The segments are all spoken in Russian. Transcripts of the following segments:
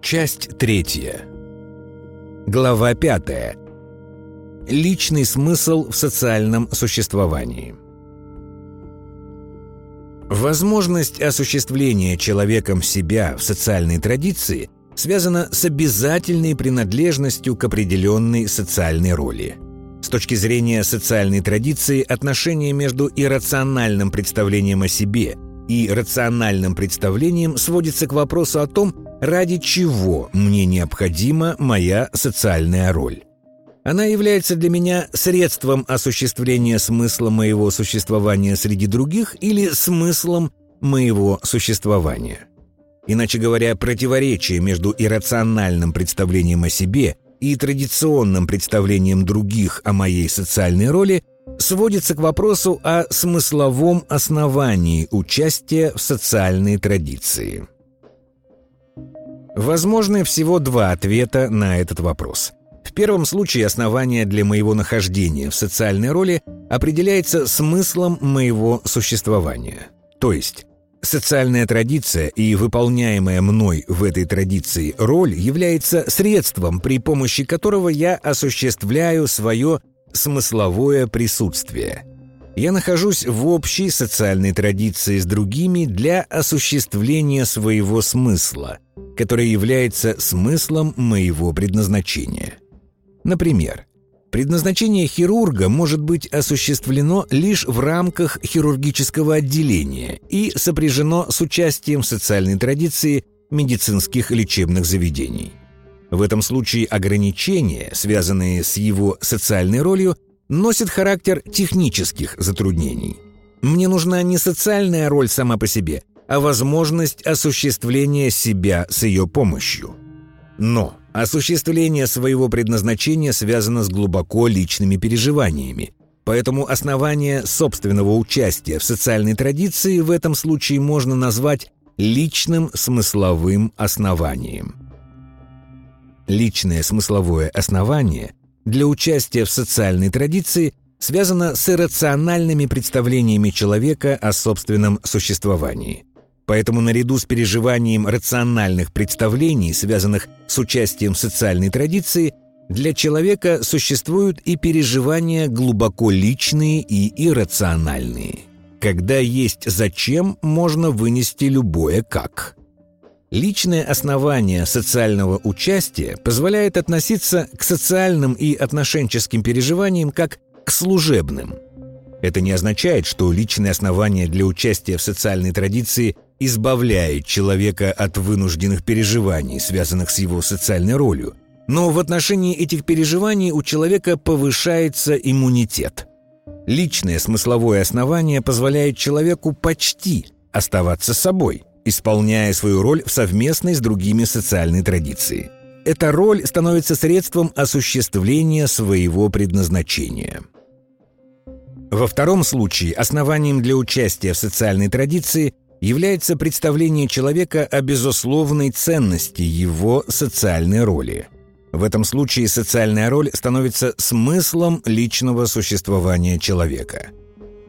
Часть третья. Глава пятая. Личный смысл в социальном существовании. Возможность осуществления человеком себя в социальной традиции связана с обязательной принадлежностью к определенной социальной роли. С точки зрения социальной традиции, отношение между иррациональным представлением о себе и рациональным представлением сводится к вопросу о том, ради чего мне необходима моя социальная роль. Она является для меня средством осуществления смысла моего существования среди других или смыслом моего существования. Иначе говоря, противоречие между иррациональным представлением о себе и традиционным представлением других о моей социальной роли сводится к вопросу о смысловом основании участия в социальной традиции. Возможны всего два ответа на этот вопрос. В первом случае основание для моего нахождения в социальной роли определяется смыслом моего существования. То есть, социальная традиция и выполняемая мной в этой традиции роль является средством, при помощи которого я осуществляю свое смысловое присутствие – я нахожусь в общей социальной традиции с другими для осуществления своего смысла, который является смыслом моего предназначения. Например, предназначение хирурга может быть осуществлено лишь в рамках хирургического отделения и сопряжено с участием социальной традиции медицинских лечебных заведений. В этом случае ограничения, связанные с его социальной ролью, носит характер технических затруднений. Мне нужна не социальная роль сама по себе, а возможность осуществления себя с ее помощью. Но осуществление своего предназначения связано с глубоко личными переживаниями, поэтому основание собственного участия в социальной традиции в этом случае можно назвать личным смысловым основанием. Личное смысловое основание для участия в социальной традиции связано с иррациональными представлениями человека о собственном существовании. Поэтому наряду с переживанием рациональных представлений, связанных с участием социальной традиции, для человека существуют и переживания глубоко личные и иррациональные. Когда есть «зачем», можно вынести любое «как». Личное основание социального участия позволяет относиться к социальным и отношенческим переживаниям как к служебным. Это не означает, что личное основание для участия в социальной традиции избавляет человека от вынужденных переживаний, связанных с его социальной ролью. Но в отношении этих переживаний у человека повышается иммунитет. Личное смысловое основание позволяет человеку почти оставаться собой – исполняя свою роль в совместной с другими социальной традиции. Эта роль становится средством осуществления своего предназначения. Во втором случае основанием для участия в социальной традиции является представление человека о безусловной ценности его социальной роли. В этом случае социальная роль становится смыслом личного существования человека.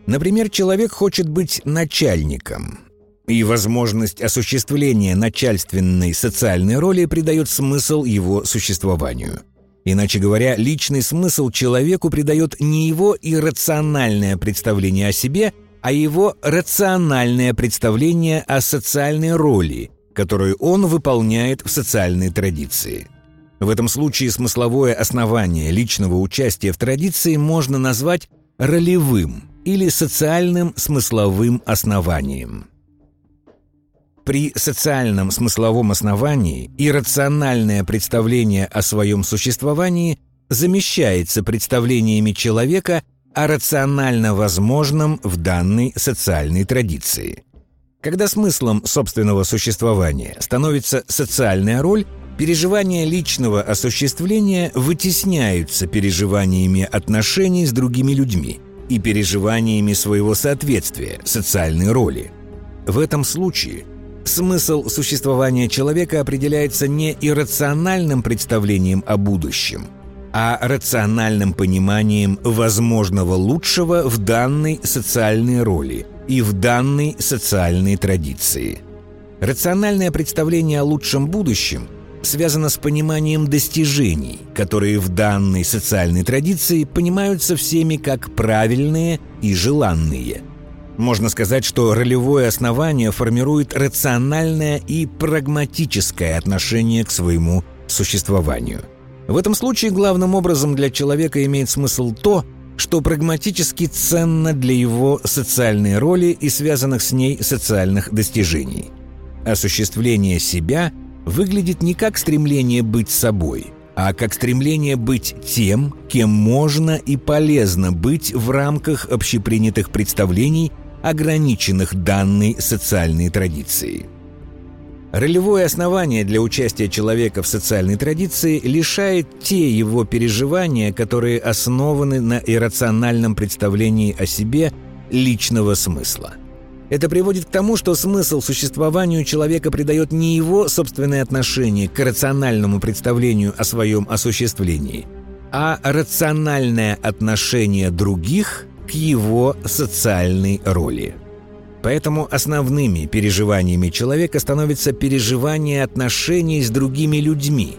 Например, человек хочет быть начальником, и возможность осуществления начальственной социальной роли придает смысл его существованию. Иначе говоря, личный смысл человеку придает не его иррациональное представление о себе, а его рациональное представление о социальной роли, которую он выполняет в социальной традиции. В этом случае смысловое основание личного участия в традиции можно назвать ролевым или социальным смысловым основанием. При социальном смысловом основании иррациональное представление о своем существовании замещается представлениями человека о рационально возможном в данной социальной традиции. Когда смыслом собственного существования становится социальная роль, переживания личного осуществления вытесняются переживаниями отношений с другими людьми и переживаниями своего соответствия социальной роли. В этом случае – Смысл существования человека определяется не иррациональным представлением о будущем, а рациональным пониманием возможного лучшего в данной социальной роли и в данной социальной традиции. Рациональное представление о лучшем будущем связано с пониманием достижений, которые в данной социальной традиции понимаются всеми как правильные и желанные. Можно сказать, что ролевое основание формирует рациональное и прагматическое отношение к своему существованию. В этом случае главным образом для человека имеет смысл то, что прагматически ценно для его социальной роли и связанных с ней социальных достижений. Осуществление себя выглядит не как стремление быть собой, а как стремление быть тем, кем можно и полезно быть в рамках общепринятых представлений, ограниченных данной социальной традицией. Ролевое основание для участия человека в социальной традиции лишает те его переживания, которые основаны на иррациональном представлении о себе личного смысла. Это приводит к тому, что смысл существованию человека придает не его собственное отношение к рациональному представлению о своем осуществлении, а рациональное отношение других к его социальной роли. Поэтому основными переживаниями человека становятся переживания отношений с другими людьми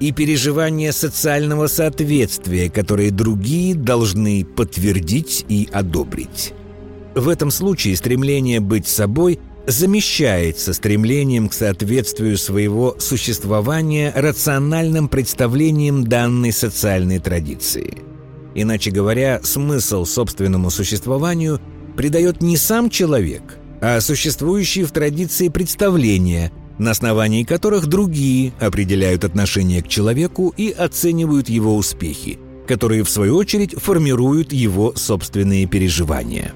и переживания социального соответствия, которые другие должны подтвердить и одобрить. В этом случае стремление быть собой замещается стремлением к соответствию своего существования рациональным представлениям данной социальной традиции. Иначе говоря, смысл собственному существованию – придает не сам человек, а существующие в традиции представления, на основании которых другие определяют отношение к человеку и оценивают его успехи, которые, в свою очередь, формируют его собственные переживания.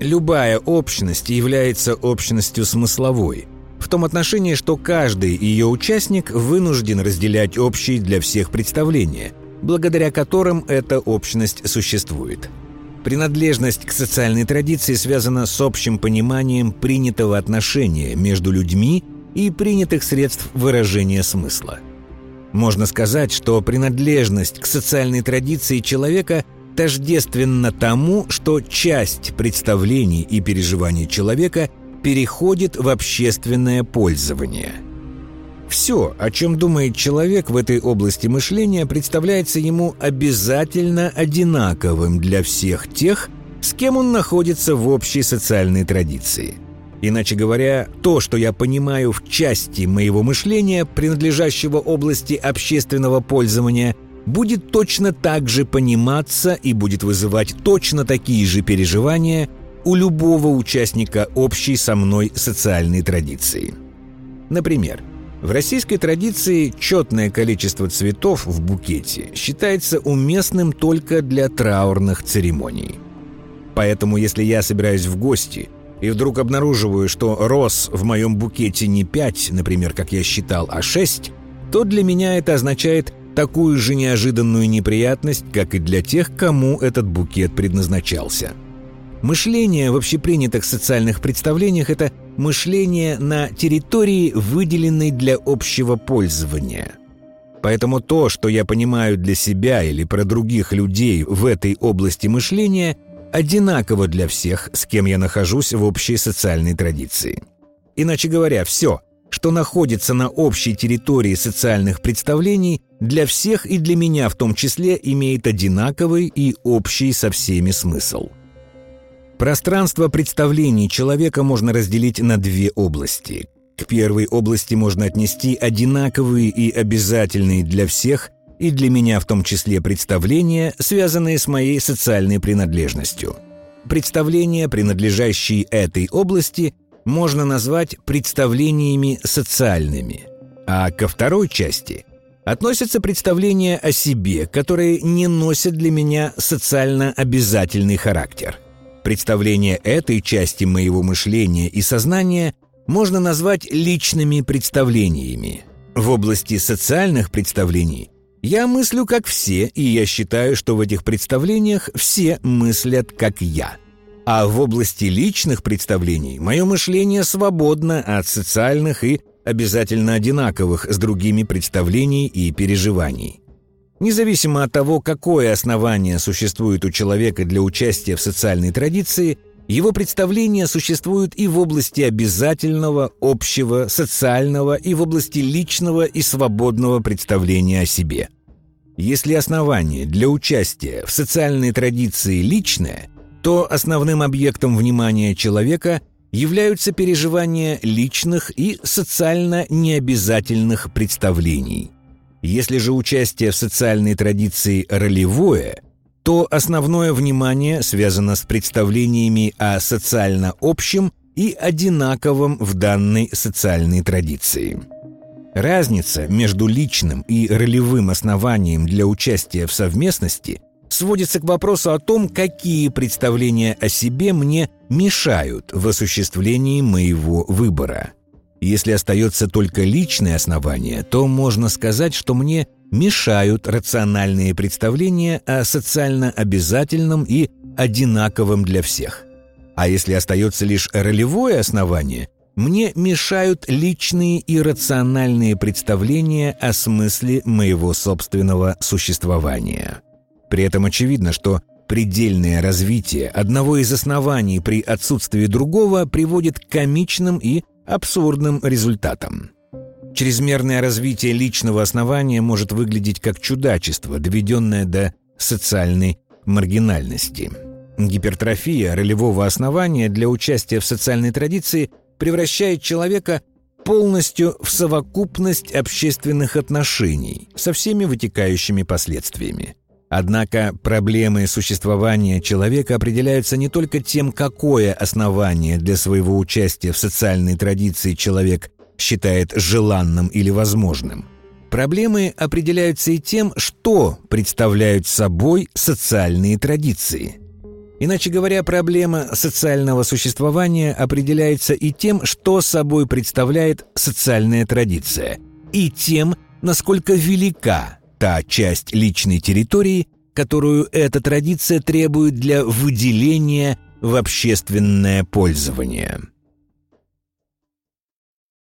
Любая общность является общностью смысловой, в том отношении, что каждый ее участник вынужден разделять общие для всех представления, благодаря которым эта общность существует – Принадлежность к социальной традиции связана с общим пониманием принятого отношения между людьми и принятых средств выражения смысла. Можно сказать, что принадлежность к социальной традиции человека тождественна тому, что часть представлений и переживаний человека переходит в общественное пользование – все, о чем думает человек в этой области мышления, представляется ему обязательно одинаковым для всех тех, с кем он находится в общей социальной традиции. Иначе говоря, то, что я понимаю в части моего мышления, принадлежащего области общественного пользования, будет точно так же пониматься и будет вызывать точно такие же переживания у любого участника общей со мной социальной традиции. Например, в российской традиции четное количество цветов в букете считается уместным только для траурных церемоний. Поэтому, если я собираюсь в гости и вдруг обнаруживаю, что роз в моем букете не пять, например, как я считал, а шесть, то для меня это означает такую же неожиданную неприятность, как и для тех, кому этот букет предназначался. Мышление в общепринятых социальных представлениях – это мышление на территории, выделенной для общего пользования. Поэтому то, что я понимаю для себя или про других людей в этой области мышления, одинаково для всех, с кем я нахожусь в общей социальной традиции. Иначе говоря, все, что находится на общей территории социальных представлений, для всех и для меня в том числе имеет одинаковый и общий со всеми смысл – Пространство представлений человека можно разделить на две области. К первой области можно отнести одинаковые и обязательные для всех и для меня в том числе представления, связанные с моей социальной принадлежностью. Представления, принадлежащие этой области, можно назвать представлениями социальными. А ко второй части относятся представления о себе, которые не носят для меня социально обязательный характер – Представление этой части моего мышления и сознания можно назвать личными представлениями. В области социальных представлений я мыслю как все, и я считаю, что в этих представлениях все мыслят как я. А в области личных представлений мое мышление свободно от социальных и обязательно одинаковых с другими представлений и переживаний. Независимо от того, какое основание существует у человека для участия в социальной традиции, Его представления существуют и в области обязательного, общего, социального, и в области личного и свободного представления о себе. Если основание для участия в социальной традиции личное, то основным объектом внимания человека являются переживания личных и социально необязательных представлений. Если же участие в социальной традиции ролевое, то основное внимание связано с представлениями о социально общем и одинаковом в данной социальной традиции. Разница между личным и ролевым основанием для участия в совместности сводится к вопросу о том, какие представления о себе мне мешают в осуществлении моего выбора. Если остается только личное основание, то можно сказать, что мне мешают рациональные представления о социально обязательном и одинаковом для всех. А если остается лишь ролевое основание, мне мешают личные и рациональные представления о смысле моего собственного существования. При этом очевидно, что предельное развитие одного из оснований при отсутствии другого приводит к комичным и абсурдным результатам. Чрезмерное развитие личного основания может выглядеть как чудачество, доведенное до социальной маргинальности. Гипертрофия ролевого основания для участия в социальной традиции превращает человека полностью в совокупность общественных отношений со всеми вытекающими последствиями. Однако проблемы существования человека определяются не только тем, какое основание для своего участия в социальной традиции человек считает желанным или возможным. Проблемы определяются и тем, что представляют собой социальные традиции. Иначе говоря, проблема социального существования определяется и тем, что собой представляет социальная традиция, и тем, насколько велика та часть личной территории, которую эта традиция требует для выделения в общественное пользование.